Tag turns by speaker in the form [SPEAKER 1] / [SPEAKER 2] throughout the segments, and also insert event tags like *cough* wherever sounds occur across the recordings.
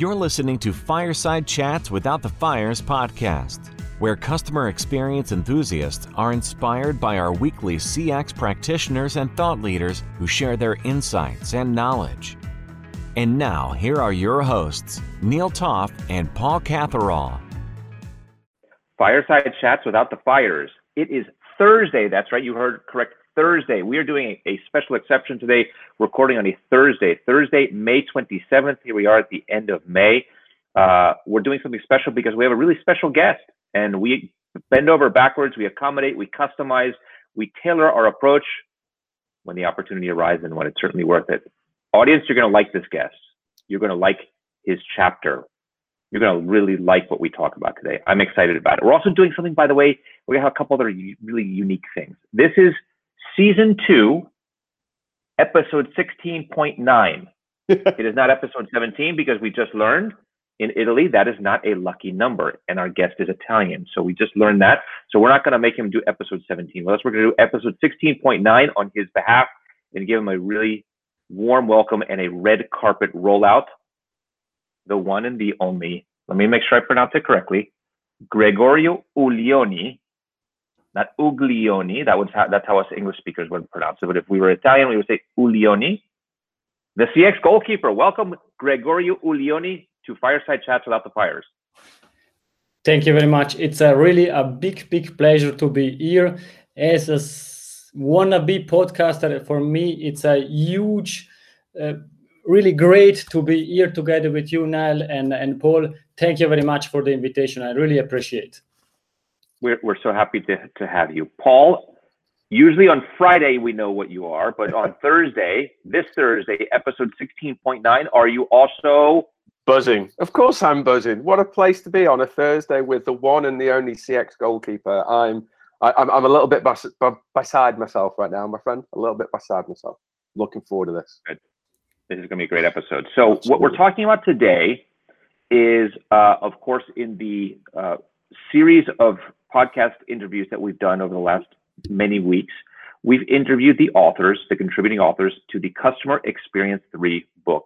[SPEAKER 1] You're listening to Fireside Chats Without the Fires podcast, where customer experience enthusiasts are inspired by our weekly CX practitioners and thought leaders who share their insights and knowledge. And now, here are your hosts, Neil Toff and Paul Catherall.
[SPEAKER 2] Fireside Chats Without the Fires. It is Thursday. That's right. You heard correct. Thursday. We are doing a, a, special exception today, recording on a Thursday, Thursday, May 27th. Here we are at the end of May. Uh, we're doing something special because we have a really special guest, and we bend over backwards, we accommodate, we customize, we tailor our approach when the opportunity arises and when it's certainly worth it. Audience, you're going to like this guest. You're going to like his chapter. You're going to really like what we talk about today. I'm excited about it. We're also doing something, by the way, we have a couple other really unique things. This is season two, episode 16.9. *laughs* it is not episode 17 because we just learned in Italy that is not a lucky number, and our guest is Italian. So we just learned that. So we're not going to make him do episode 17. Well, us we're going to do episode 16.9 on his behalf and give him a really warm welcome and a red carpet rollout. The one and the only, let me make sure I pronounce it correctly, Gregorio Uglioni not Uglioni. That was how, that's how us English speakers would pronounce it. But if we were Italian, we would say Uglioni. The CX goalkeeper. Welcome, Gregorio Uglioni, to Fireside Chats Without the Fires.
[SPEAKER 3] Thank you very much. It's a really a big, big pleasure to be here. As a wannabe podcaster, for me, it's a huge, uh, really great to be here together with you, Niall and, and Paul. Thank you very much for the invitation. I really appreciate
[SPEAKER 2] we're, we're so happy to, to have you. Paul, usually on Friday we know what you are, but on *laughs* Thursday, this Thursday, episode 16.9, are you also
[SPEAKER 4] buzzing? Of course I'm buzzing. What a place to be on a Thursday with the one and the only CX goalkeeper. I'm I, am i I'm a little bit bes- beside myself right now, my friend. A little bit beside myself. Looking forward to this.
[SPEAKER 2] Good. This is going to be a great episode. So, Absolutely. what we're talking about today is, uh, of course, in the uh, series of podcast interviews that we've done over the last many weeks, we've interviewed the authors, the contributing authors to the Customer Experience 3 book.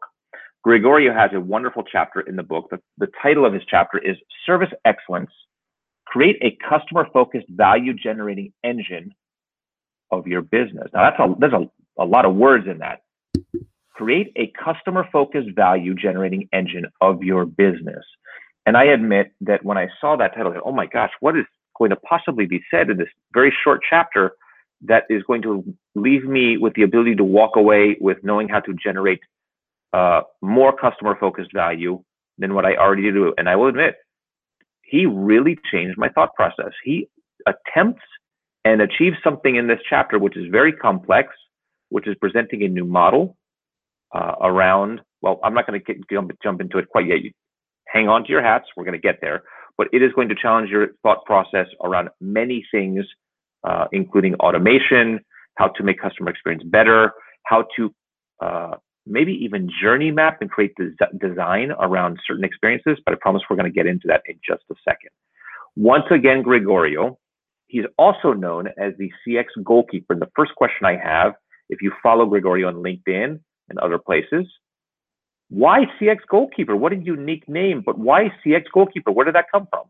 [SPEAKER 2] Gregorio has a wonderful chapter in the book. The, the title of his chapter is Service Excellence Create a Customer Focused Value Generating Engine of Your Business. Now, that's a, there's a, a lot of words in that. Create a customer focused value generating engine of your business. And I admit that when I saw that title, I said, oh my gosh, what is going to possibly be said in this very short chapter that is going to leave me with the ability to walk away with knowing how to generate uh, more customer focused value than what I already do. And I will admit, he really changed my thought process. He attempts and achieves something in this chapter which is very complex, which is presenting a new model uh, around. Well, I'm not going to jump, jump into it quite yet. hang on to your hats. We're going to get there but it is going to challenge your thought process around many things, uh, including automation, how to make customer experience better, how to uh, maybe even journey map and create des- design around certain experiences. But I promise we're going to get into that in just a second. Once again, Gregorio, he's also known as the CX goalkeeper. And the first question I have, if you follow Gregorio on LinkedIn and other places, why CX goalkeeper? What a unique name, but why CX goalkeeper? Where did that come from?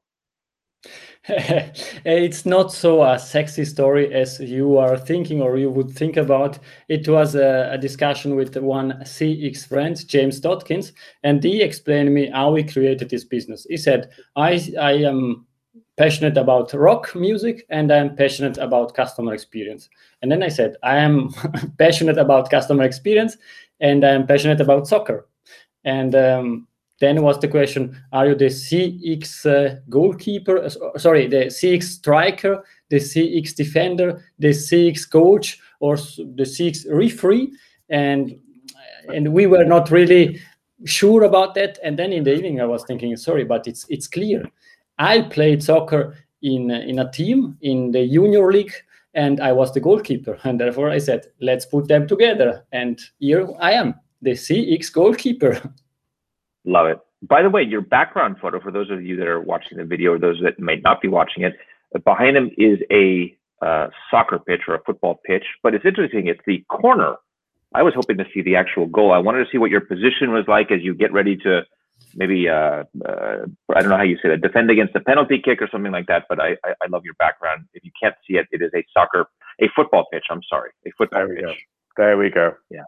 [SPEAKER 2] *laughs*
[SPEAKER 3] it's not so a sexy story as you are thinking or you would think about. It was a, a, discussion with one CX friend, James Dodkins, and he explained me how he created this business. He said, I, I am passionate about rock music and I'm passionate about customer experience. And then I said, I am *laughs* passionate about customer experience and I'm passionate about soccer. And um, then was the question: Are you the CX uh, goalkeeper? Uh, sorry, the CX striker, the CX defender, the CX coach, or the CX referee? And and we were not really sure about that. And then in the evening, I was thinking, sorry, but it's it's clear. I played soccer in in a team in the junior league and I was the goalkeeper. And therefore I said, let's put them together. And here I am the CX goalkeeper.
[SPEAKER 2] Love it. By the way, your background photo, for those of you that are watching the video or those that might not be watching it, behind him is a uh, soccer pitch or a football pitch. But it's interesting, it's the corner. I was hoping to see the actual goal. I wanted to see what your position was like as you get ready to maybe uh, uh, I don't know how you say that, defend against a penalty kick or something like that. But I, I, I, love your background. If you can't see it, it is a soccer, a football pitch. I'm sorry, a football
[SPEAKER 4] there we
[SPEAKER 2] pitch.
[SPEAKER 4] Go. There we go.
[SPEAKER 2] Yeah.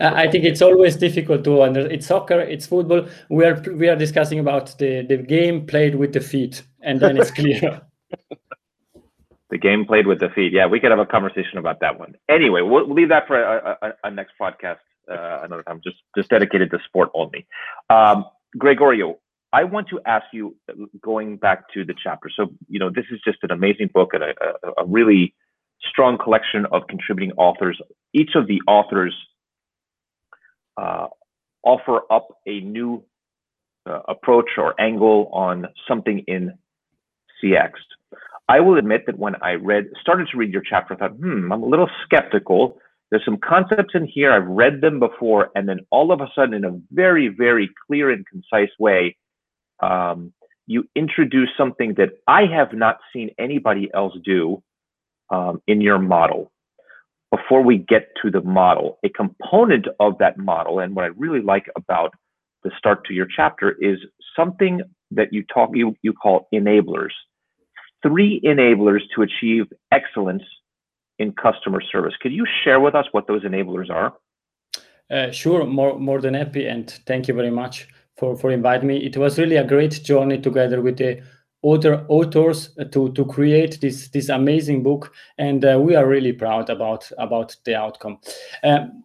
[SPEAKER 3] I think it's always difficult to understand. It's soccer, it's football. We are we are discussing about the, the game played with the feet, and then it's clear. *laughs*
[SPEAKER 2] the game played with the feet. Yeah, we could have a conversation about that one. Anyway, we'll, we'll leave that for a, a, a next podcast uh, another time, just just dedicated to sport only. Um, Gregorio, I want to ask you, going back to the chapter. So you know, this is just an amazing book and a, a, a really strong collection of contributing authors. Each of the authors uh, offer up a new uh, approach or angle on something in CX. I will admit that when I read, started to read your chapter, I thought, hmm, I'm a little skeptical there's some concepts in here, I've read them before, and then all of a sudden, in a very, very clear and concise way, um, you introduce something that I have not seen anybody else do um, in your model. Before we get to the model, a component of that model, and what I really like about the start to your chapter is something that you talk you you call enablers. Three enablers to achieve excellence in customer service. Could you share with us what those enablers are?
[SPEAKER 3] Uh, sure, more more than happy, and thank you very much for for inviting me. It was really a great journey together with the other authors to to create this this amazing book, and uh, we are really proud about about the outcome. Um,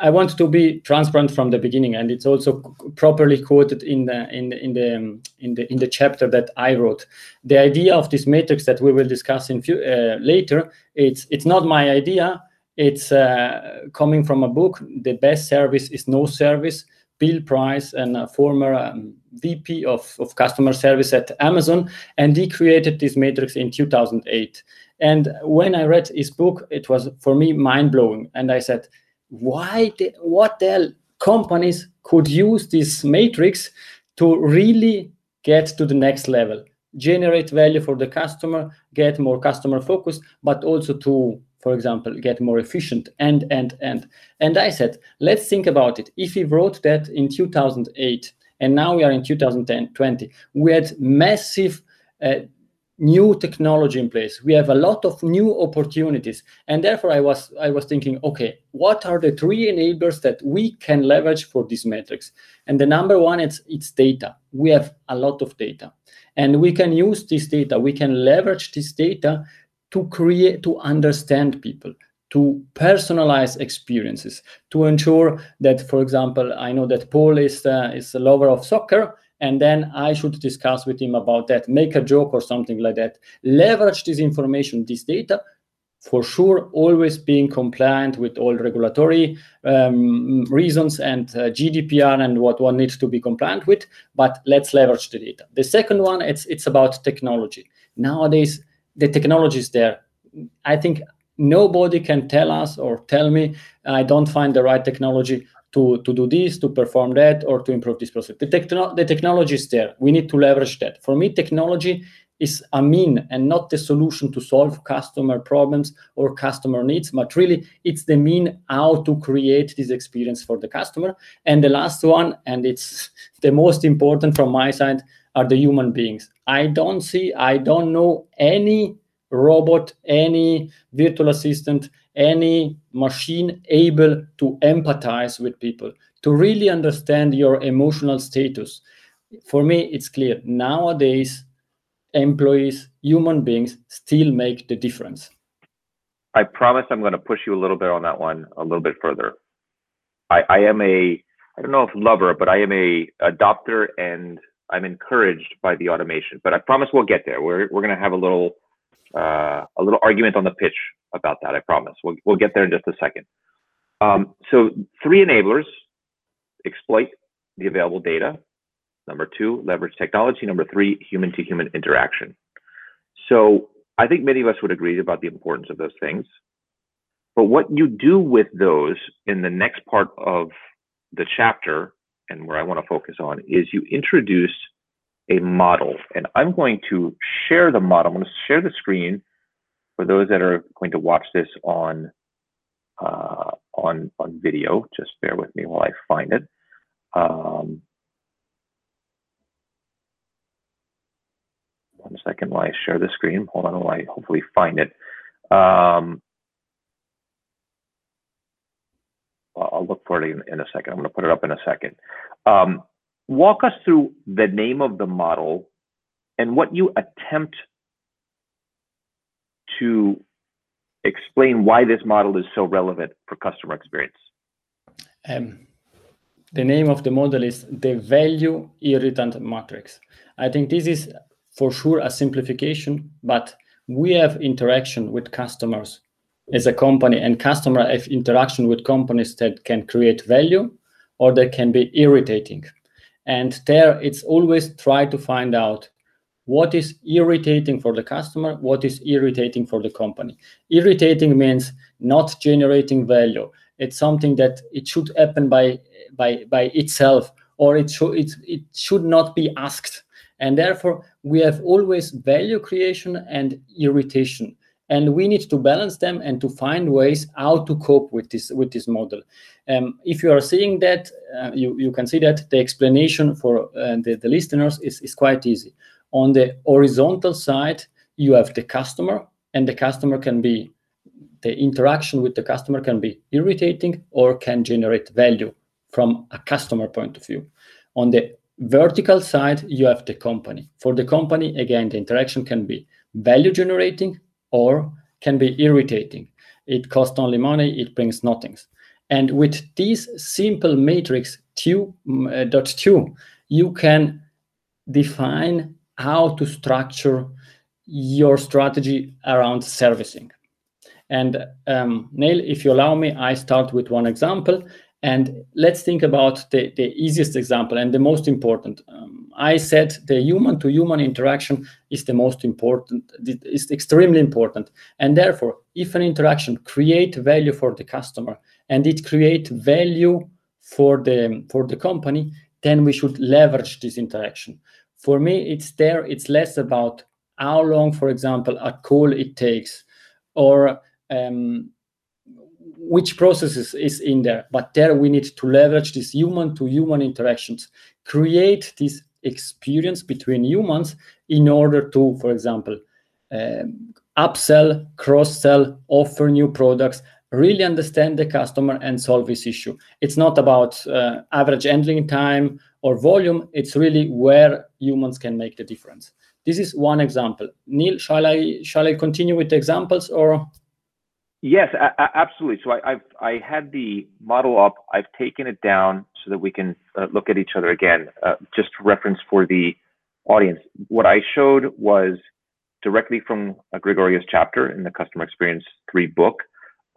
[SPEAKER 3] I want to be transparent from the beginning, and it's also properly quoted in the in the, in the um, in the in the chapter that I wrote. The idea of this matrix that we will discuss in few, uh, later, it's it's not my idea. It's uh, coming from a book. The best service is no service Bill Price, and a former um, VP of, of customer service at Amazon, and he created this matrix in 2008. And when I read his book, it was for me mind blowing. And I said, why, the, what the hell companies could use this matrix to really get to the next level, generate value for the customer, get more customer focused, but also to for example, get more efficient and, and, and. And I said, let's think about it. If we wrote that in 2008 and now we are in 2020, we had massive uh, new technology in place. We have a lot of new opportunities. And therefore I was, I was thinking, okay, what are the three enablers that we can leverage for these metrics? And the number one, it's, it's data. We have a lot of data. And we can use this data, we can leverage this data to create to understand people to personalize experiences to ensure that for example i know that paul is uh, is a lover of soccer and then i should discuss with him about that make a joke or something like that. Leverage this information this data for sure always being compliant with all regulatory um, reasons and uh, gdpr and what one needs to be compliant with but let's leverage the data. The second one it's it's about technology. Nowadays the technology is there. I think nobody can tell us or tell me I don't find the right technology to, to do this, to perform that, or to improve this process. The, the technology is there. We need to leverage that. For me, technology is a mean and not the solution to solve customer problems or customer needs, but really it's the mean how to create this experience for the customer. And the last one, and it's *laughs* the most important from my side, are the human beings. I don't see, I don't know any robot, any virtual assistant, any machine able to empathize with people, to really understand your emotional status. For me, it's clear nowadays, employees, human beings still make the difference.
[SPEAKER 2] I promise I'm going to push you a little bit on that one a little bit further. I, I am a, I don't know if lover, but I am a adopter and I'm encouraged by the automation, but I promise we'll get there. We're we're gonna have a little uh, a little argument on the pitch about that. I promise. We'll we'll get there in just a second. Um, so three enablers: exploit the available data. Number two, leverage technology. Number three, human to human interaction. So I think many of us would agree about the importance of those things. But what you do with those in the next part of the chapter and where I want to focus on is you introduce a model. And I'm going to share the model. I'm going to share the screen for those that are going to watch this on uh, on on video. Just bear with me while I find it. Um, one second while I share the screen. Hold on while I hopefully find it. Um, I'll look for it in, a second. I'm going to put it up in a second. Um, walk us through the name of the model and what you attempt to explain why this model is so relevant for customer experience.
[SPEAKER 3] Um, the name of the model is the value irritant matrix. I think this is for sure a simplification, but we have interaction with customers as a company and customer have interaction with companies that can create value or that can be irritating. And there it's always try to find out what is irritating for the customer, what is irritating for the company. Irritating means not generating value. It's something that it should happen by by by itself, or it should it, it should not be asked. And therefore, we have always value creation and irritation and we need to balance them and to find ways how to cope with this with this model um, if you are seeing that uh, you, you can see that the explanation for uh, the, the listeners is, is quite easy on the horizontal side, you have the customer, and the customer can be the interaction with the customer can be irritating or can generate value from a customer point of view. On the vertical side, you have the company. For the company, again, the interaction can be value generating or can be irritating. It costs only money, it brings nothing. And with this simple matrix 2.2, uh, you can define how to structure your strategy around servicing. And um, Neil, if you allow me, I start with one example. And let's think about the, the easiest example and the most important. Um, I said the human to human interaction is the most important, is extremely important. And therefore, if an interaction create value for the customer and it create value for the, for the company, then we should leverage this interaction for me it's there it's less about how long for example a call it takes or um, which processes is in there but there we need to leverage these human to human interactions create this experience between humans in order to for example um, upsell cross sell offer new products really understand the customer and solve this issue it's not about uh, average handling time or volume, it's really where humans can make the difference. This is one example. Neil, shall I shall I continue with the examples or?
[SPEAKER 2] Yes, absolutely. So I, have I had the model up. I've taken it down so that we can uh, look at each other again. Uh, just reference for the audience. What I showed was directly from a Gregorio's chapter in the Customer Experience Three book.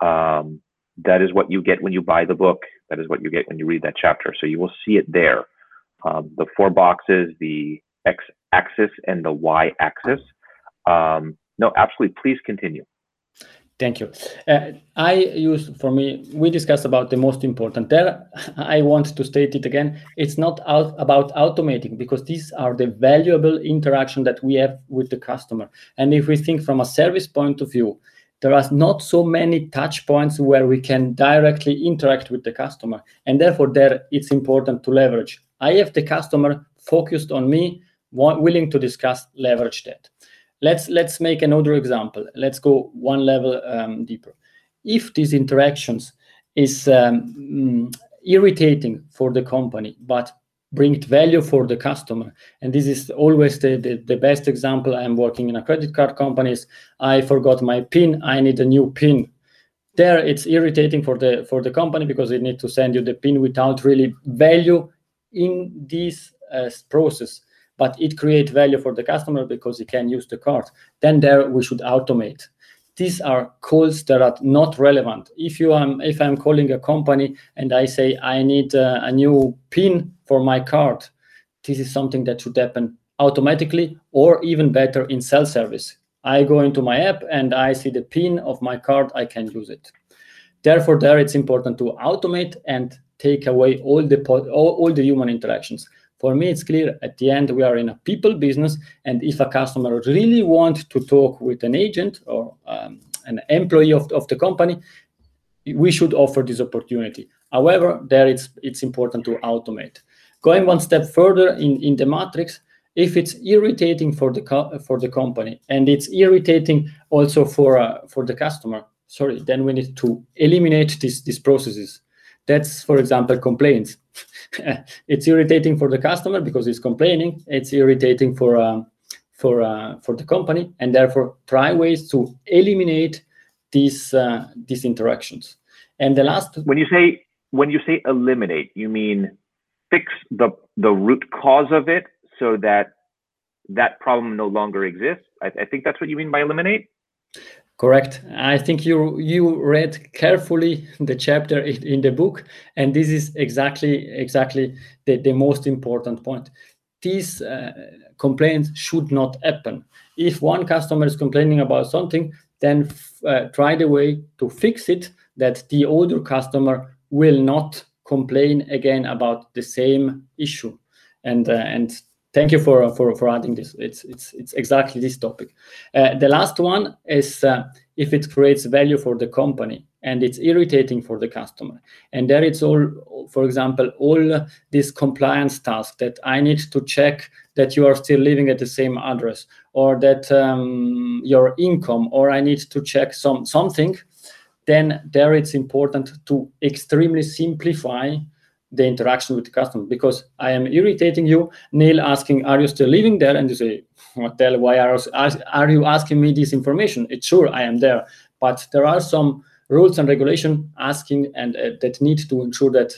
[SPEAKER 2] Um, that is what you get when you buy the book. That is what you get when you read that chapter. So you will see it there um, the four boxes, the X axis and the Y axis. Um, no, absolutely. Please continue.
[SPEAKER 3] Thank you. Uh, I use for me, we discussed about the most important. There, I want to state it again. It's not out about automating because these are the valuable interaction that we have with the customer. And if we think from a service point of view, there are not so many touch points where we can directly interact with the customer. And therefore, there it's important to leverage I have the customer focused on me, willing to discuss leverage that. Let's let's make another example. Let's go one level um, deeper. If these interactions is um, mm, irritating for the company, but bring value for the customer. And this is always the, the, the, best example. I'm working in a credit card companies. I forgot my PIN. I need a new PIN. There it's irritating for the for the company because they need to send you the PIN without really value in this uh, process, but it creates value for the customer because he can use the card. Then there we should automate. These are calls that are not relevant. If you am, if I'm calling a company and I say I need uh, a new PIN for my card, this is something that should happen automatically or even better in self-service. I go into my app and I see the PIN of my card, I can use it. Therefore, there it's important to automate and take away all the all, all the human interactions for me it's clear at the end we are in a people business and if a customer really want to talk with an agent or um, an employee of, of the company we should offer this opportunity. However there it's it's important to automate. Going one step further in in the matrix if it's irritating for the for the company and it's irritating also for uh, for the customer sorry then we need to eliminate these these processes. That's for example complaints it's irritating for the customer because he's complaining. It's irritating for um, for uh, for the company and therefore try ways to eliminate these uh, these interactions. And the last
[SPEAKER 2] when you say when you say eliminate you mean fix the the root cause of it so that that problem no longer exists? I, I think that's what you mean by eliminate
[SPEAKER 3] correct. I think you you read carefully the chapter in, the book and this is exactly exactly the, the most important point. These uh, complaints should not happen. If one customer is complaining about something then uh, try the way to fix it that the other customer will not complain again about the same issue. And uh, and thank you for for for adding this. It's it's it's exactly this topic. Uh, the last one is uh, if it creates value for the company and it's irritating for the customer. And there it's all for example all this compliance task that i need to check that you are still living at the same address or that um, your income or i need to check some something then there it's important to extremely simplify the interaction with the customer because I am irritating you, Neil asking, "Are you still living there?" And you say, "What the hell? Why are are you asking me this information?" It's sure I am there, but there are some rules and regulation asking and uh, that need to ensure that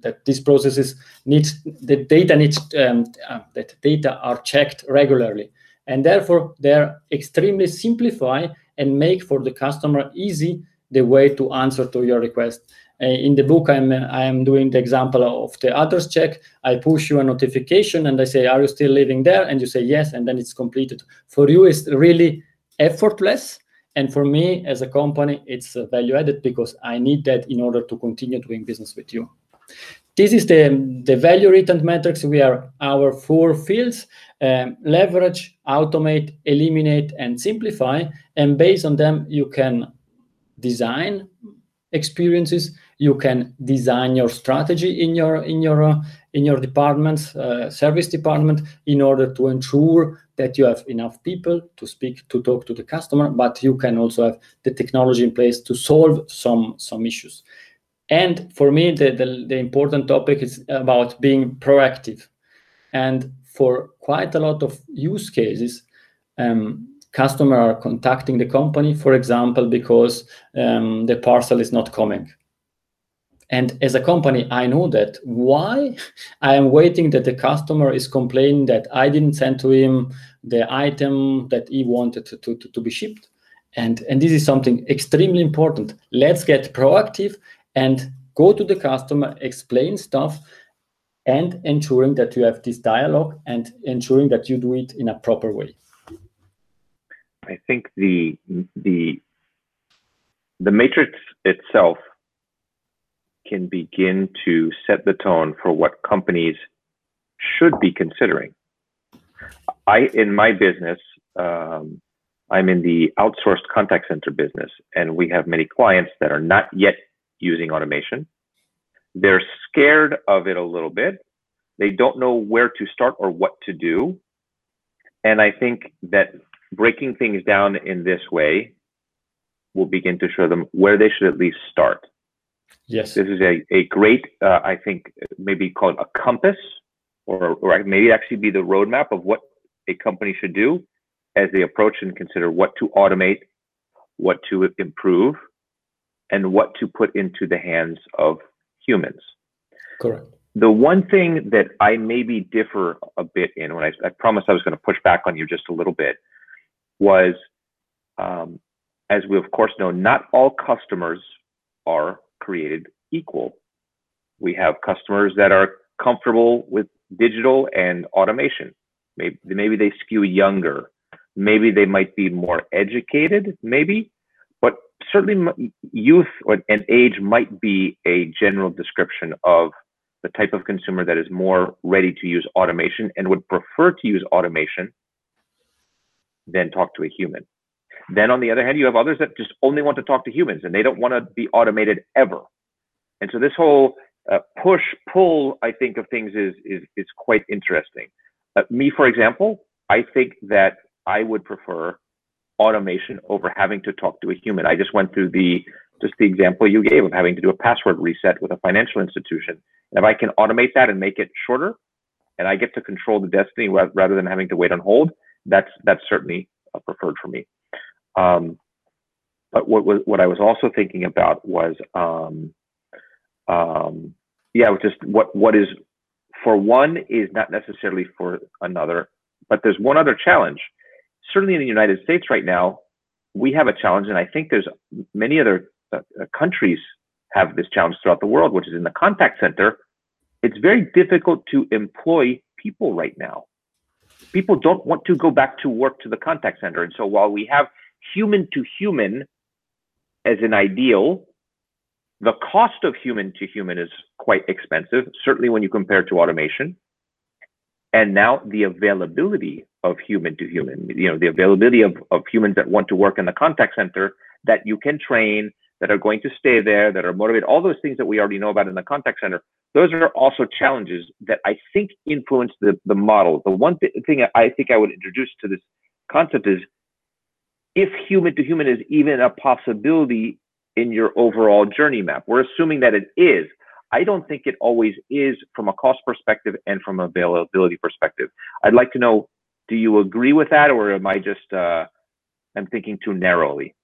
[SPEAKER 3] that these processes need the data needs um, uh, that data are checked regularly, and therefore they're extremely simplify and make for the customer easy the way to answer to your request. Uh, in the book, I'm I am doing the example of the address check. I push you a notification and I say, "Are you still living there?" And you say yes, and then it's completed. For you, it's really effortless, and for me as a company, it's value added because I need that in order to continue doing business with you. This is the the value irritant matrix. We are our four fields: um, leverage, automate, eliminate, and simplify. And based on them, you can design experiences you can design your strategy in your in your uh, in your department uh, service department in order to ensure that you have enough people to speak to talk to the customer but you can also have the technology in place to solve some some issues. And for me the, the, the important topic is about being proactive. And for quite a lot of use cases um, customer are contacting the company for example because um, the parcel is not coming and as a company, I know that. Why? I am waiting that the customer is complaining that I didn't send to him the item that he wanted to, to, to be shipped. And, and this is something extremely important. Let's get proactive and go to the customer, explain stuff, and ensuring that you have this dialogue and ensuring that you do it in a proper way.
[SPEAKER 2] I think the the the matrix itself can begin to set the tone for what companies should be considering. I, in my business, um, I'm in the outsourced contact center business, and we have many clients that are not yet using automation. They're scared of it a little bit. They don't know where to start or what to do. And I think that breaking things down in this way will begin to show them where they should at least start.
[SPEAKER 3] Yes.
[SPEAKER 2] This is a, a great, uh, I think, maybe called a compass, or, or maybe actually be the roadmap of what a company should do as they approach and consider what to automate, what to improve, and what to put into the hands of humans.
[SPEAKER 3] Correct.
[SPEAKER 2] The one thing that I maybe differ a bit in, when I, I promised I was going to push back on you just a little bit, was um, as we of course know, not all customers are created equal. We have customers that are comfortable with digital and automation. Maybe, maybe they skew younger. Maybe they might be more educated, maybe, but certainly youth and age might be a general description of the type of consumer that is more ready to use automation and would prefer to use automation than talk to a human. Then on the other hand, you have others that just only want to talk to humans and they don't want to be automated ever. And so this whole uh, push pull, I think, of things is is is quite interesting. uh, me, for example, I think that I would prefer automation over having to talk to a human. I just went through the just the example you gave of having to do a password reset with a financial institution. And if I can automate that and make it shorter, and I get to control the destiny rather than having to wait on hold, that's that's certainly preferred for me. Um, but what was what I was also thinking about was, um, um, yeah, just what what is for one is not necessarily for another. But there's one other challenge. Certainly in the United States right now, we have a challenge, and I think there's many other uh, uh countries have this challenge throughout the world, which is in the contact center. It's very difficult to employ people right now. People don't want to go back to work to the contact center, and so while we have human to human as an ideal, the cost of human to human is quite expensive, certainly when you compare to automation. And now the availability of human to human, you know, the availability of, of humans that want to work in the contact center that you can train, that are going to stay there, that are motivated, all those things that we already know about in the contact center, those are also challenges that I think influence the, the model. The one th- thing I think I would introduce to this concept is if human to human is even a possibility in your overall journey map. We're assuming that it is. I don't think it always is from a cost perspective and from availability perspective. I'd like to know, do you agree with that, or am I just uh, I'm thinking too narrowly?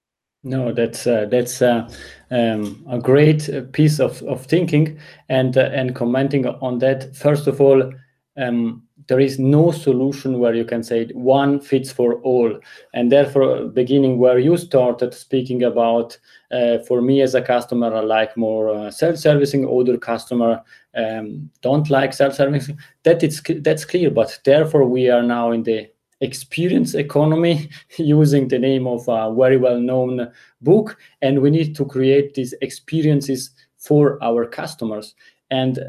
[SPEAKER 3] No, that's uh, that's uh, um, a great piece of, of thinking, and uh, and commenting on that. First of all, um, there is no solution where you can say one fits for all. And therefore beginning where you started speaking about uh, for me as a customer i like more uh, self-servicing. Older customer um, don't like self-servicing. That it's that's clear. But therefore we are now in the experience economy *laughs* using the name of a very well known book. And we need to create these experiences for our customers. And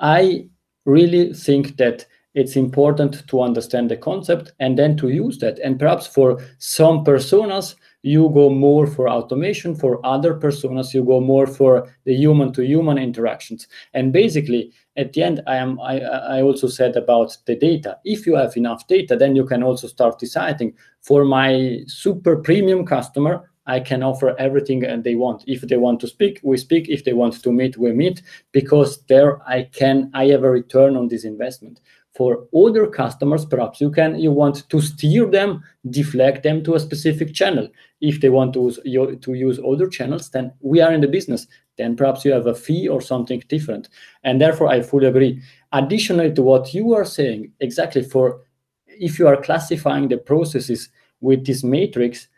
[SPEAKER 3] i really think that it's important to understand the concept and then to use that. And perhaps for some personas, you go more for automation. For other personas, you go more for the human to human interactions. And basically, at the end, I am I, I also said about the data. If you have enough data, then you can also start deciding for my super premium customer, I can offer everything and they want. If they want to speak, we speak. If they want to meet, we meet. Because there I can I have a return on this investment. For other customers, perhaps you can you want to steer them, deflect them to a specific channel. If they want to use, to use other channels, then we are in the business. Then perhaps you have a fee or something different. And therefore, I fully agree. Additionally to what you are saying, exactly for if you are classifying the processes with this matrix,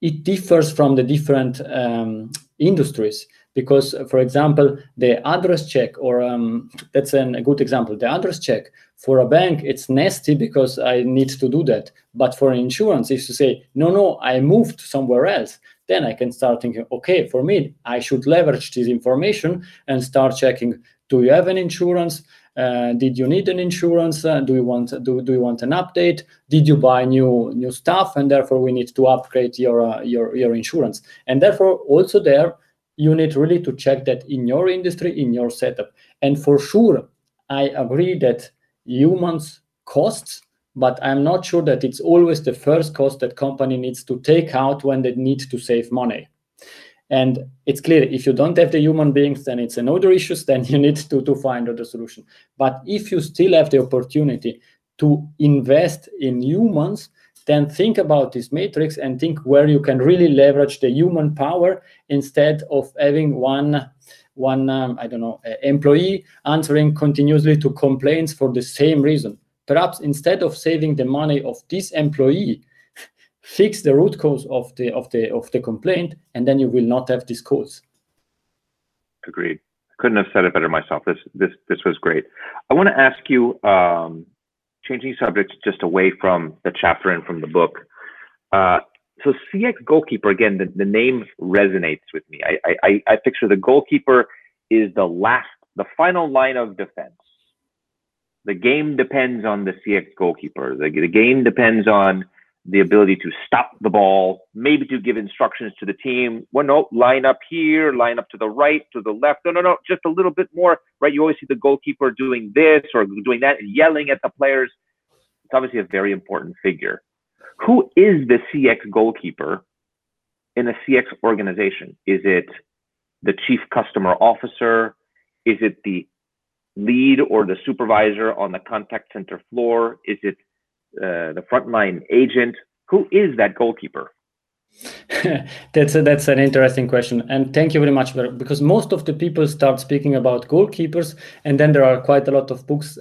[SPEAKER 3] it differs from the different um, industries because for example the address check or um, that's an, a good example the address check for a bank it's nasty because i need to do that but for insurance if you say no no i moved somewhere else then i can start thinking okay for me i should leverage this information and start checking do you have an insurance uh, did you need an insurance? Uh, do you want do, do you want an update? Did you buy new new stuff? And therefore, we need to upgrade your uh, your your insurance. And therefore, also there, you need really to check that in your industry, in your setup. And for sure, I agree that humans costs, but I'm not sure that it's always the first cost that company needs to take out when they need to save money. And it's clear if you don't have the human beings, then it's another issue. *laughs* Then you need to, to find other solution. But if you still have the opportunity to invest in humans, then think about this matrix and think where you can really leverage the human power instead of having one one um, i don't know employee answering continuously to complaints for the same reason. Perhaps instead of saving the money of this employee *laughs* fix the root cause of the of the of the complaint and then you will not have this cause.
[SPEAKER 2] Agreed. Couldn't have said it better myself. This this this was great. I want to ask you um, changing subjects just away from the chapter and from the book uh, so cx goalkeeper again the, the name resonates with me I, I i picture the goalkeeper is the last the final line of defense the game depends on the cx goalkeeper the, the game depends on the ability to stop the ball, maybe to give instructions to the team. Well, no, line up here, line up to the right, to the left. No, no, no, just a little bit more, right? You always see the goalkeeper doing this or doing that and yelling at the players. It's obviously a very important figure. Who is the CX goalkeeper in a CX organization? Is it the chief customer officer? Is it the lead or the supervisor on the contact center floor? Is it uh, the frontline agent? Who is that goalkeeper? *laughs*
[SPEAKER 3] that's a, that's an interesting question, and thank you very much for, because most of the people start speaking about goalkeepers, and then there are quite a lot of books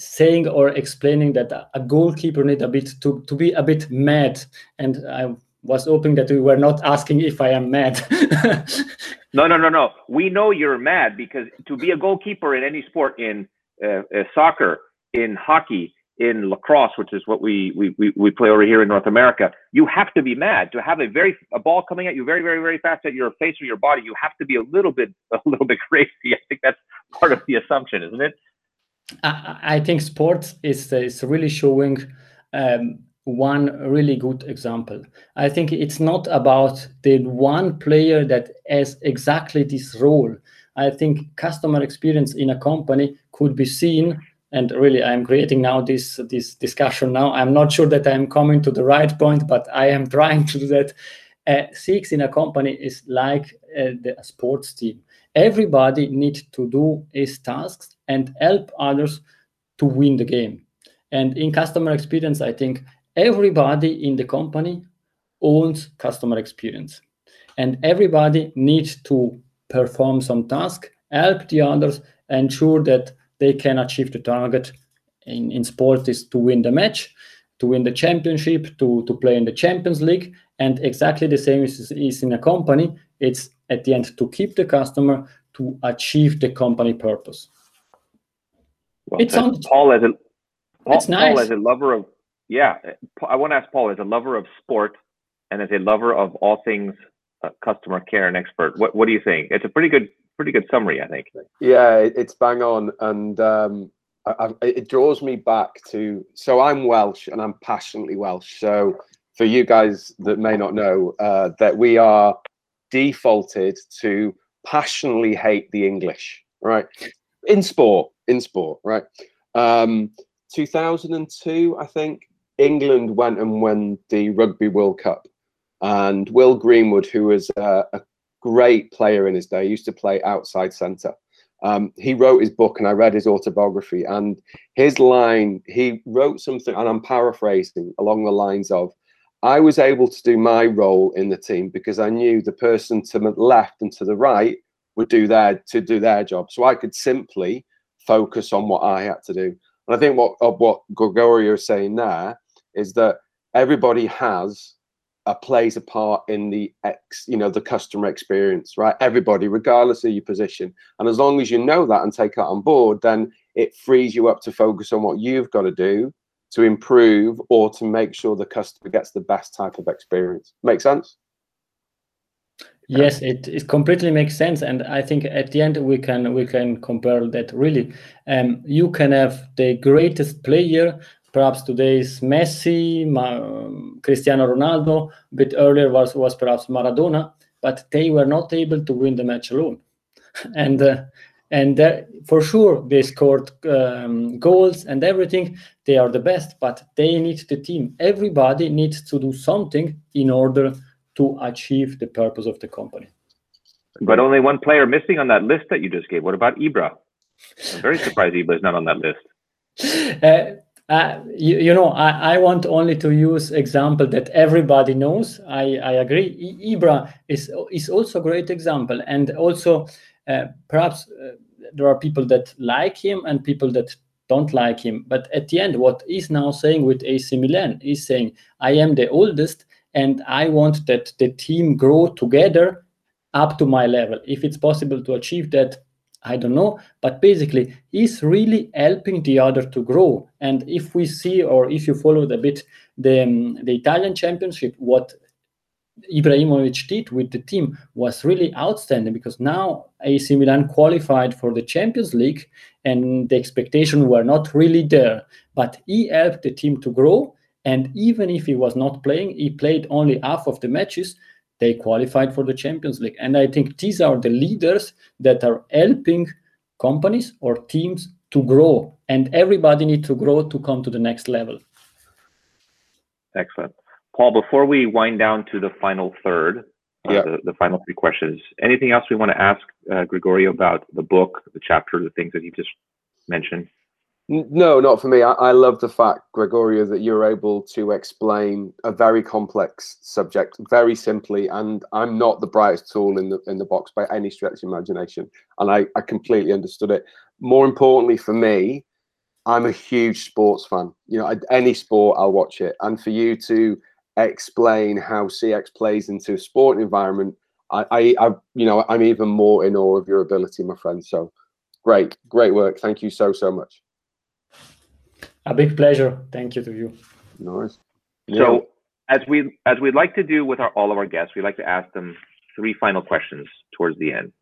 [SPEAKER 3] saying or explaining that a goalkeeper need a bit to to be a bit mad, and I was hoping that we were not asking if I am mad. *laughs*
[SPEAKER 2] no, no, no, no. We know you're mad because to be a goalkeeper in any sport, in uh, uh, soccer, in hockey, in lacrosse, which is what we, we, we, we play over here in North America, you have to be mad to have a very a ball coming at you very very very fast at your face or your body. You have to be a little bit *laughs* a little bit crazy. I think that's part of the assumption, isn't it?
[SPEAKER 3] I, think sports is is really showing um, one really good example. I think it's not about the one player that has exactly this role. I think customer experience in a company could be seen and really i'm creating now this this discussion now i'm not sure that i'm coming to the right point but i am *laughs* trying to do that uh, CX in a company is like uh, the sports team everybody needs to do his tasks and help others to win the game. And in customer experience i think everybody in the company owns customer experience. And everybody needs to perform some task help the others ensure that they can achieve the target in, in sport is to win the match to win the championship to, to play in the champions league. And exactly the same is, is in a company. It's at the end to keep the customer to achieve the company purpose
[SPEAKER 2] well, it sounds paul as a paul,
[SPEAKER 3] it's nice.
[SPEAKER 2] paul as a lover of yeah i want to ask paul as a lover of sport and as a lover of all things uh, customer care and expert what, what do you think it's a pretty good pretty good summary, I think.
[SPEAKER 4] Yeah, it's bang on, and um, I, I, it draws me back to. So I'm Welsh, and I'm passionately Welsh. So for you guys that may not know, uh, that we are defaulted to passionately hate the English, right? In sport, in sport, right? Um, 2002, I think England went and won the Rugby World Cup, and Will Greenwood, who was a, great player in his day. Used to play outside centre. Um, he wrote his book and I read his autobiography. And his line, he wrote something, and I'm paraphrasing along the lines of, I was able to do my role in the team because I knew the person to the left and to the right would do their to do their job. So I could simply focus on what I had to do. And I think what uh, what Gregorio is saying there is that everybody has a plays a part in the ex, you know, the customer experience, right? Everybody, regardless of your position, and as long as you know that and take that on board, then it frees you up to focus on what you've got to do to improve or to make sure the customer gets the best type of experience. Make sense?
[SPEAKER 3] Yes, it, it completely makes sense, and I think at the end we can we can compare that really. Um, you can have the greatest player perhaps today is Messi, Ma- Cristiano Ronaldo. A bit earlier was was perhaps Maradona, but they were not able to win the match alone. *laughs* and uh, and uh, for sure they scored um, goals and everything. They are the best, but they need the team. Everybody needs to do something in order to achieve the purpose of the company.
[SPEAKER 2] But only one player missing on that list that you just gave. What about Ibra? I'm very surprised Ibra is not on that list. *laughs*
[SPEAKER 3] Uh, uh, you, you, know, I, I, want only to use example that everybody knows. I, I agree. I, Ibra is is also a great example, and also uh, perhaps uh, there are people that like him and people that don't like him. But at the end, what he's now saying with AC Milan is saying, "I am the oldest, and I want that the team grow together up to my level. If it's possible to achieve that, I don't know, but basically, he's really helping the other to grow. And if we see, or if you followed a bit the, um, the Italian championship, what Ibrahimovic did with the team was really outstanding because now AC Milan qualified for the Champions League and the expectations were not really there. But he helped the team to grow. And even if he was not playing, he played only half of the matches they qualified for the Champions League. And I think these are the leaders that are helping companies or teams to grow. And everybody needs to grow to come to the next level.
[SPEAKER 2] Excellent. Paul, before we wind down to the final third, uh,
[SPEAKER 4] Yeah.
[SPEAKER 2] the, the final three questions, anything else we want to ask uh, Gregorio about the book, the chapter, the things that you just mentioned?
[SPEAKER 4] No, not for me. I, I love the fact, Gregorio, that you're able to explain a very complex subject very simply. And I'm not the brightest tool in the in the box by any stretch of imagination, and I, I completely understood it. More importantly for me, I'm a huge sports fan. You know, I- any sport, I'll watch it. And for you to explain how CX plays into a sport environment, I, I, I you know, I'm even more in awe of your ability, my friend. So great, great work. Thank you so so much.
[SPEAKER 3] A big pleasure. Thank you to you.
[SPEAKER 4] No worries.
[SPEAKER 2] So, as we as we'd like to do with our, all of our guests, we like to ask them three final questions towards the end.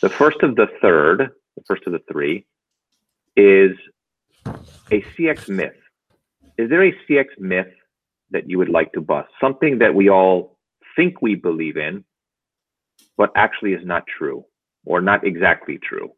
[SPEAKER 2] The first of the third, the first of the three, is a CX myth. Is there a CX myth that you would like to bust? Something that we all think we believe in, but actually is not true or not exactly true.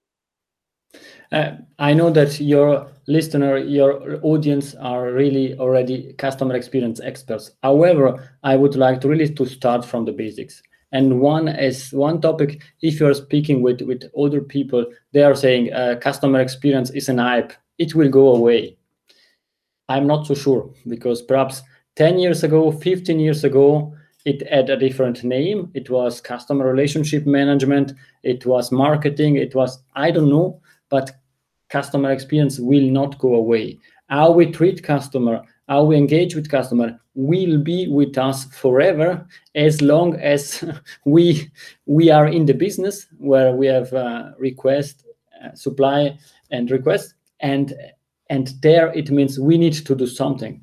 [SPEAKER 3] Uh, I know that your listener, your audience are really already customer experience experts. However, I would like to really to start from the basics. And one is one topic. If you're speaking with with other people, they are saying uh, customer experience is an hype. It will go away. I'm not so sure because perhaps 10 years ago, 15 years ago, it had a different name. It was customer relationship management. It was marketing. It was I don't know but customer experience will not go away. How we treat customer, how we engage with customer will be with us forever as long as *laughs* we we are in the business where we have uh, request, uh, supply and request and and there it means we need to do something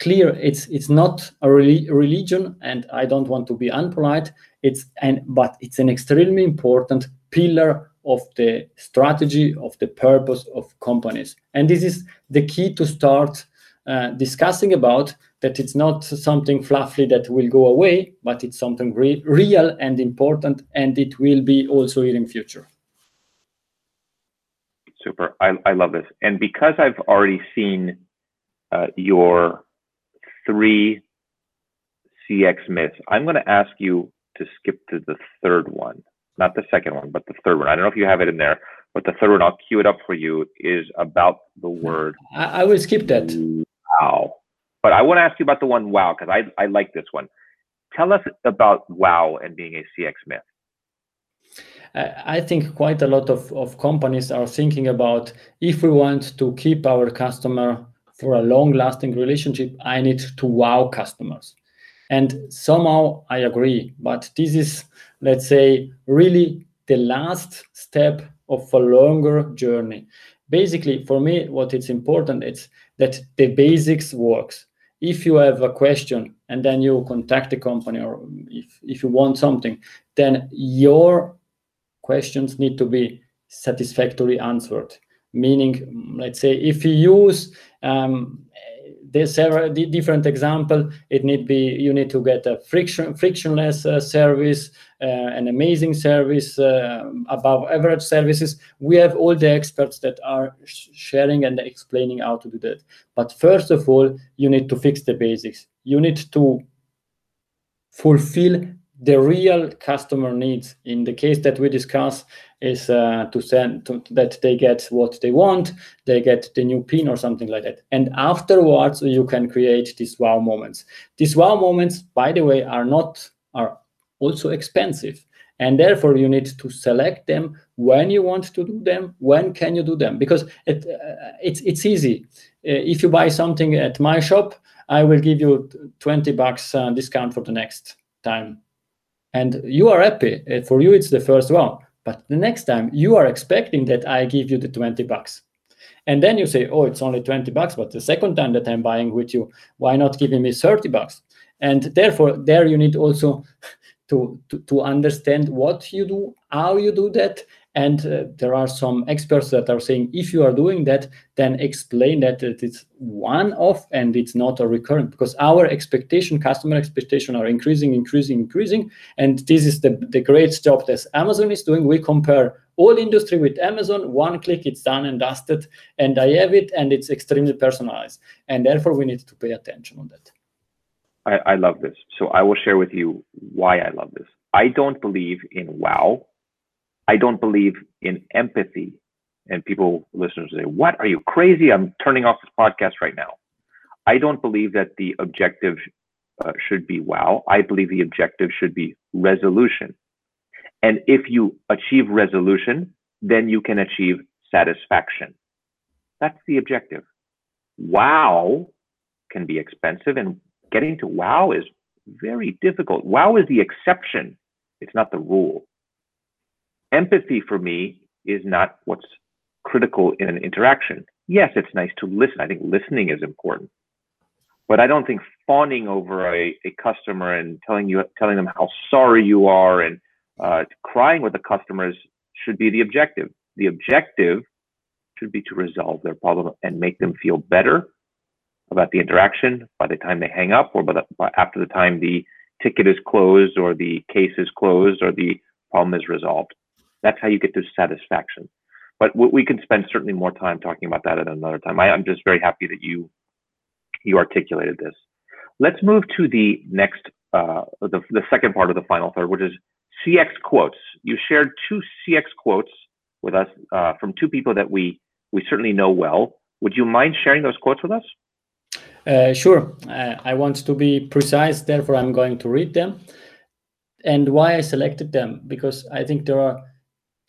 [SPEAKER 3] clear it's it's not a reli- religion and i don't want to be unpolite it's and but it's an extremely important pillar of the strategy of the purpose of companies and this is the key to start uh, discussing about that it's not something fluffy that will go away but it's something re- real and important and it will be also here in future
[SPEAKER 2] Super. I, I love this. And because I've already seen uh, your three CX myths, I'm going to ask you to skip to the third one, not the second one, but the third one. I don't know if you have it in there, but the third one, I'll cue it up for you, is about the word
[SPEAKER 3] i, I will skip that
[SPEAKER 2] wow. But I want to ask you about the one wow, because I, I like this one. Tell us about wow and being a CX myth.
[SPEAKER 3] I think quite a lot of, of companies are thinking about if we want to keep our customer for a long lasting relationship, I need to wow customers. And somehow I agree, but this is, let's say, really the last step of a longer journey. Basically, for me, what it's important is that the basics works. If you have a question and then you contact the company, or if, if you want something, then your questions need to be satisfactorily answered meaning let's say if you use um, there's several different example. It need be you need to get a friction frictionless uh, service uh, an amazing service uh, above average services. We have all the experts that are sh- sharing and explaining how to do that. But first of all you need to fix the basics. You need to fulfill the real customer needs. In the case that we discuss is uh, to send to, that they get what they want they get the new pin or something like that. And afterwards you can create these wow moments. These wow moments by the way are not are also expensive. And therefore you need to select them when you want to do them when can you do them? Because it, uh, it's it's easy. Uh, if you buy something at my shop i will give you 20 bucks uh, discount for the next time. And you are happy. Uh, for you it's the first one but the next time you are expecting that i give you the 20 bucks. And then you say oh it's only 20 bucks but the second time that i'm buying with you why not giving me 30 bucks? And therefore there you need also *laughs* to, to, to understand what you do how you do that and uh, there are some experts that are saying if you are doing that then explain that it's one off and it's not a recurrent because our expectation customer expectation are increasing increasing increasing and this is the, the great job that amazon is doing we compare all industry with amazon one click it's done and dusted and i have it and it's extremely personalized and therefore we need to pay attention on that
[SPEAKER 2] I, I love this. So I will share with you why I love this. I don't believe in wow. I don't believe in empathy. And people, listeners say, What? Are you crazy? I'm turning off this podcast right now. I don't believe that the objective uh, should be wow. I believe the objective should be resolution. And if you achieve resolution, then you can achieve satisfaction. That's the objective. Wow can be expensive, and getting to wow is very difficult. Wow is the exception, it's not the rule. Empathy for me is not what's critical in an interaction. Yes, it's nice to listen. I think listening is important. But I don't think fawning over a, a customer and telling you telling them how sorry you are and uh, crying with the customers should be the objective. The objective should be to resolve their problem and make them feel better about the interaction by the time they hang up or by, the, by after the time the ticket is closed or the case is closed or the problem is resolved. That's how you get to satisfaction. But we can spend certainly more time talking about that at another time. I, I'm just very happy that you you articulated this. Let's move to the next, uh, the, the second part of the final third, which is CX quotes. You shared two CX quotes with us uh, from two people that we we certainly know well. Would you mind sharing those quotes with us?
[SPEAKER 3] Uh, sure. Uh, I want to be precise, therefore, I'm going to read them. And why I selected them? Because I think there are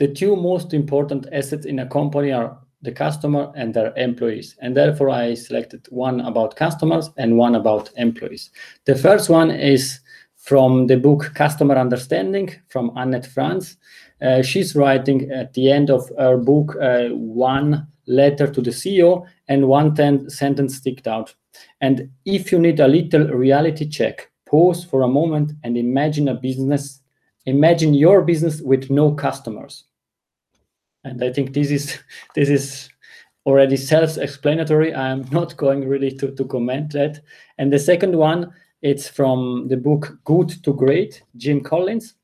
[SPEAKER 3] the two most important assets in a company are the customer and their employees. And therefore, I selected one about customers and one about employees. The first one is from the book Customer Understanding from Annette Franz. Uh, she's writing at the end of her book uh, one letter to the CEO and one ten- sentence sticked out. And if you need a little reality check, pause for a moment and imagine a business, imagine your business with no customers and I think this is *laughs* this is already self-explanatory. I'm *laughs* not going really to, to comment that. And the second one, it's from the book Good to Great, Jim Collins,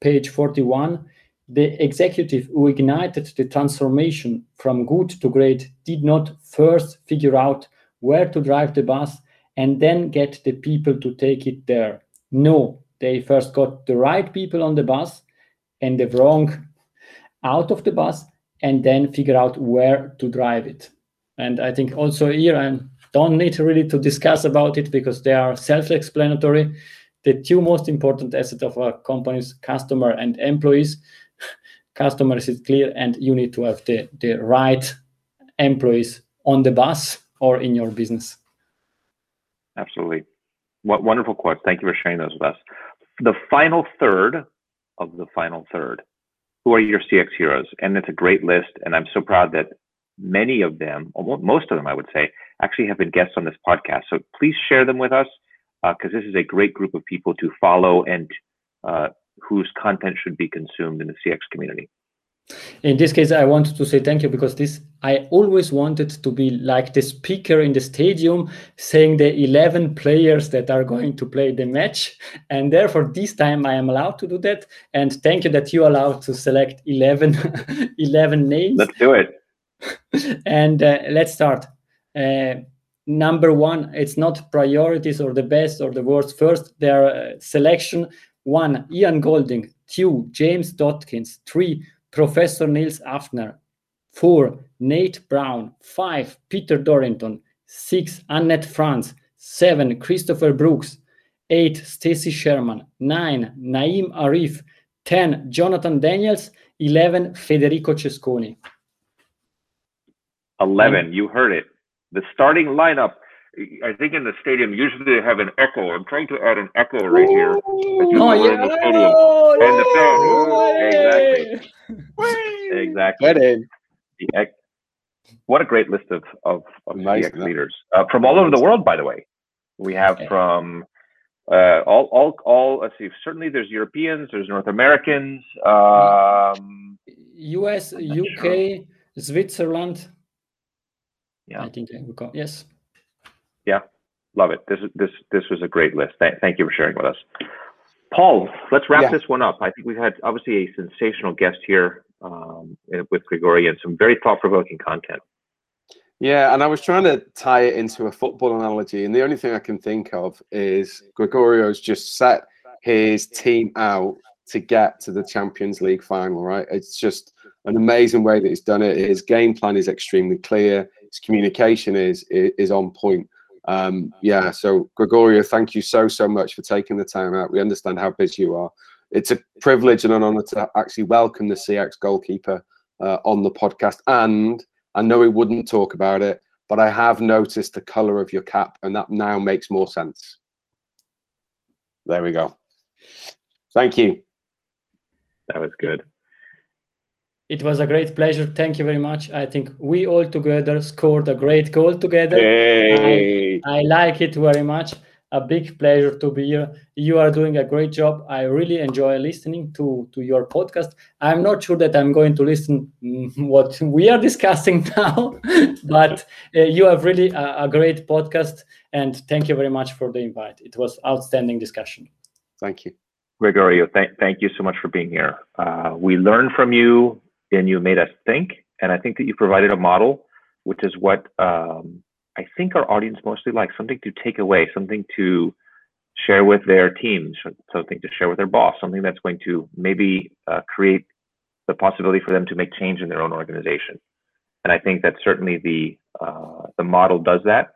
[SPEAKER 3] page 41. The executive who ignited the transformation from good to great did not first figure out where to drive the bus and then get the people to take it there. No, they first got the right people on the bus and the wrong out of the bus and then figure out where to drive it. And I think also here I don't need really to discuss about it because they are self-explanatory. The two most important assets of a company's customer and employees. *laughs* Customers is clear, and you need to have the, the right employees on the bus or in your business.
[SPEAKER 2] Absolutely. What wonderful quotes. Thank you for sharing those with us. The final third of the final third who are your CX heroes? And it's a great list. And I'm so proud that many of them, most of them, I would say, actually have been guests on this podcast. So please share them with us because uh, this is a great group of people to follow and uh, whose content should be consumed in the CX community.
[SPEAKER 3] In this case, I wanted to say thank you because this I always wanted to be like the speaker in the stadium saying the 11 players that are going to play the match. And therefore, this time I am allowed to do that. And thank you that you allowed to select 11, *laughs* 11 names.
[SPEAKER 2] Let's do it. *laughs*
[SPEAKER 3] and uh, let's start. Uh, number one, it's not priorities or the best or the worst. First, their uh, selection. One, Ian Golding. Two, James Dodkins. Three, Professor Nils Hafner. Four, Nate Brown. Five, Peter Dorrington. Six, Annette Franz. Seven, Christopher Brooks. Eight, Stacy Sherman. Nine, Naeem Arif. Ten, Jonathan Daniels. Eleven, Federico Cesconi.
[SPEAKER 2] 11, you heard it. The starting lineup I think in the stadium usually they have an echo. I'm trying to add an echo right here.
[SPEAKER 3] Oh, yeah.
[SPEAKER 2] The.
[SPEAKER 3] Oh,
[SPEAKER 2] and the fan. exactly. Exactly. The, what a great list of of, of nice, CX leaders uh, from all over the world. By the way, we have okay. from uh, all all all. Let's see. Certainly, there's Europeans. There's North Americans. Um,
[SPEAKER 3] U.S., UK, sure. Switzerland.
[SPEAKER 2] Yeah,
[SPEAKER 3] I think we got yes.
[SPEAKER 2] Yeah, love it. This this this was a great list. Th- thank you for sharing with us. Paul, let's wrap yeah. this one up. I think we've had obviously a sensational guest here um, with Grigori and some very thought provoking content.
[SPEAKER 4] Yeah, and I was trying to tie it into a football analogy, and the only thing I can think of is Gregorio's just set his team out to get to the Champions League final, right? It's just an amazing way that he's done it. His game plan is extremely clear. His communication is is, on point. Um, yeah, so Gregorio, thank you so so much for taking the time out. We understand how busy you are. It's a privilege and an honor to actually welcome the CX goalkeeper uh, on the podcast. And I know he wouldn't talk about it, but I have noticed the color of your cap, and that now makes more sense. There we go. Thank you.
[SPEAKER 2] That was good.
[SPEAKER 3] It was a great pleasure. Thank you very much. I think we all together scored a great goal together.
[SPEAKER 4] Hey.
[SPEAKER 3] I, I like it very much. A big pleasure to be here. You are doing a great job. I really enjoy listening to, to your podcast. I'm not sure that I'm going to listen *laughs* what we are discussing *laughs* now, but uh, you have really a, a great podcast. And thank you very much for the invite. It was outstanding discussion.
[SPEAKER 4] Thank you.
[SPEAKER 2] Gregorio, th- thank you so much for being here. Uh, we learn from you and you made us think. And I think that you provided a model, which is what um, I think our audience mostly likes something to take away, something to share with their teams, something to share with their boss, something that's going to maybe uh, create the possibility for them to make change in their own organization. And I think that certainly the uh, the model does that.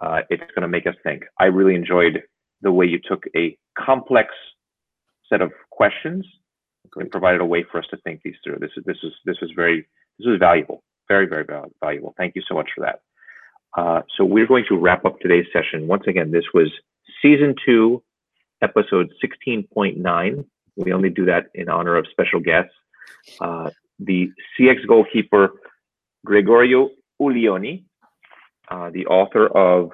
[SPEAKER 2] Uh, it's going to make us think. I really enjoyed the way you took a complex set of questions and provided a way for us to think these through. This is this is this is very this is valuable, very very valuable. Thank you so much for that. Uh, so we're going to wrap up today's session. Once again, this was season two, episode 16.9. We only do that in honor of special guests. Uh, the CX goalkeeper Gregorio Uglioni, uh, the author of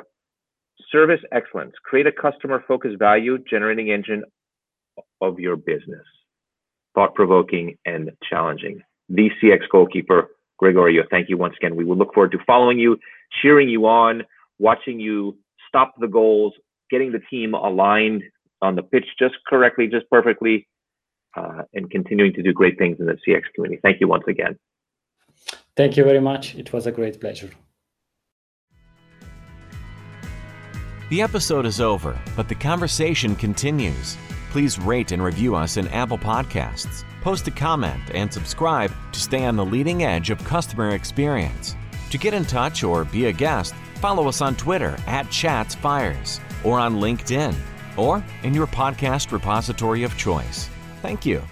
[SPEAKER 2] Service Excellence: Create a Customer-Focused Value Generating Engine of Your Business thought provoking, and challenging. The CX goalkeeper, Gregorio, thank you once again. We will look forward to following you, cheering you on, watching you stop the goals, getting the team aligned on the pitch just correctly, just perfectly, uh, and continuing to do great things in the CX community. Thank you once again.
[SPEAKER 3] Thank you very much. It was a great pleasure.
[SPEAKER 1] The episode is over, but the conversation continues please rate and review us in Apple Podcasts. Post a comment and subscribe to stay on the leading edge of customer experience. To get in touch or be a guest, follow us on Twitter at ChatsFires or on LinkedIn or in your podcast repository of choice. Thank you.